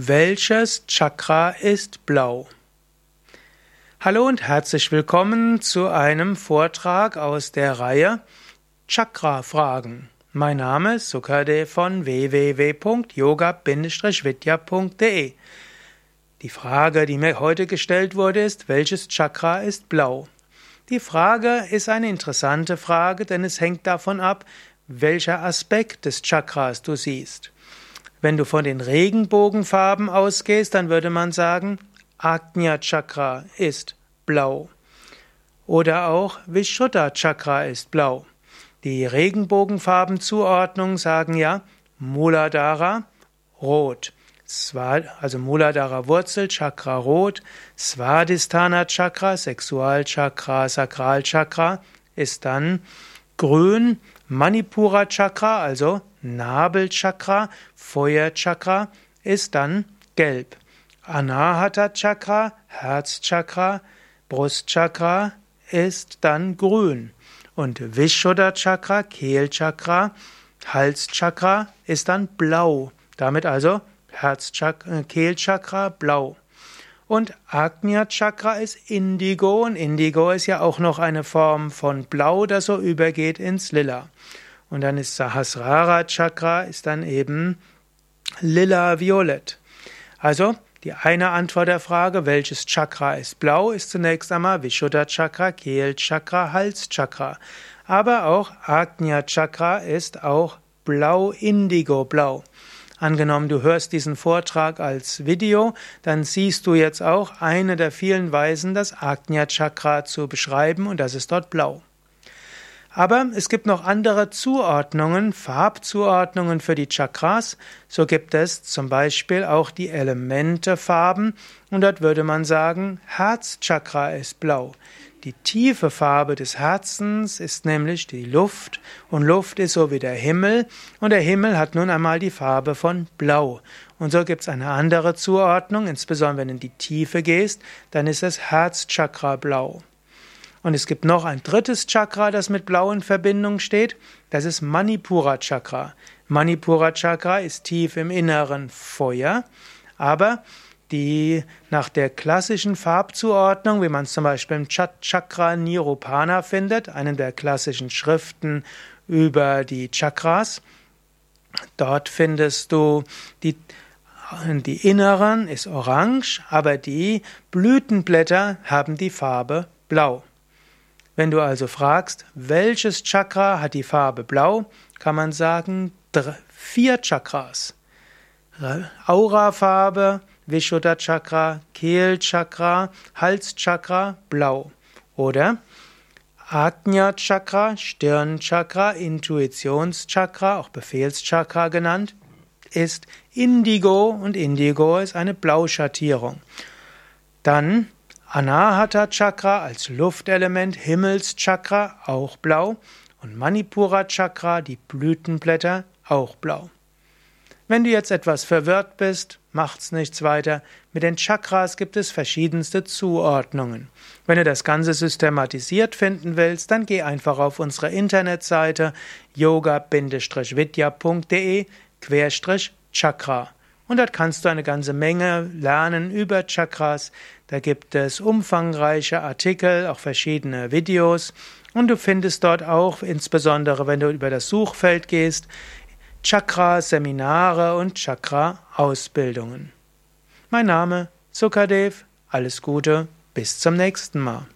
Welches Chakra ist blau? Hallo und herzlich willkommen zu einem Vortrag aus der Reihe Chakra-Fragen. Mein Name ist Sukadev von www.yoga-vidya.de. Die Frage, die mir heute gestellt wurde, ist, welches Chakra ist blau? Die Frage ist eine interessante Frage, denn es hängt davon ab, welcher Aspekt des Chakras du siehst. Wenn du von den Regenbogenfarben ausgehst, dann würde man sagen, Agnya Chakra ist blau. Oder auch Vishuddha Chakra ist blau. Die Regenbogenfarbenzuordnung sagen ja Muladhara rot. Also Muladhara Wurzel, Chakra rot, Svadhisthana Chakra, Sexualchakra, Sakralchakra ist dann grün, Manipura Chakra, also Nabelchakra, Feuerchakra, ist dann gelb. Anahata Chakra, Herzchakra, Brustchakra ist dann grün. Und Vishuddha Chakra, Kehlchakra, Halschakra ist dann blau. Damit also Herzchakra, Kehlchakra blau. Und Agnya Chakra ist Indigo und Indigo ist ja auch noch eine Form von Blau, das so übergeht ins Lila. Und dann ist Sahasrara Chakra ist dann eben lila-violett. Also die eine Antwort der Frage, welches Chakra ist blau, ist zunächst einmal Vishuddha Chakra, Kehl Chakra, Hals Chakra. Aber auch Agnya Chakra ist auch blau-indigo-blau. Angenommen, du hörst diesen Vortrag als Video, dann siehst du jetzt auch eine der vielen Weisen, das Agnya Chakra zu beschreiben und das ist dort blau. Aber es gibt noch andere Zuordnungen, Farbzuordnungen für die Chakras. So gibt es zum Beispiel auch die Elementefarben und dort würde man sagen, Herzchakra ist blau. Die tiefe Farbe des Herzens ist nämlich die Luft und Luft ist so wie der Himmel und der Himmel hat nun einmal die Farbe von Blau. Und so gibt es eine andere Zuordnung, insbesondere wenn du in die Tiefe gehst, dann ist es Herzchakra blau. Und es gibt noch ein drittes Chakra, das mit Blau in Verbindung steht, das ist Manipura Chakra. Manipura Chakra ist tief im Inneren Feuer, aber die nach der klassischen Farbzuordnung, wie man es zum Beispiel im Chakra Nirupana findet, einem der klassischen Schriften über die Chakras. Dort findest du die, die inneren ist orange, aber die Blütenblätter haben die Farbe blau. Wenn du also fragst, welches Chakra hat die Farbe blau, kann man sagen vier Chakras. Aurafarbe, Vishuddha Chakra, Kehlchakra, Halschakra, blau. Oder Ajna Chakra, Stirnchakra, Intuitionschakra, auch Befehlschakra genannt, ist Indigo und Indigo ist eine Blauschattierung. Dann Anahata Chakra als Luftelement, Himmelschakra auch blau und Manipura Chakra, die Blütenblätter, auch blau. Wenn du jetzt etwas verwirrt bist, macht's nichts weiter. Mit den Chakras gibt es verschiedenste Zuordnungen. Wenn du das Ganze systematisiert finden willst, dann geh einfach auf unsere Internetseite yoga-vidya.de Chakra. Und dort kannst du eine ganze Menge lernen über Chakras. Da gibt es umfangreiche Artikel, auch verschiedene Videos. Und du findest dort auch, insbesondere wenn du über das Suchfeld gehst, Chakra-Seminare und Chakra-Ausbildungen. Mein Name Sukadev, alles Gute, bis zum nächsten Mal.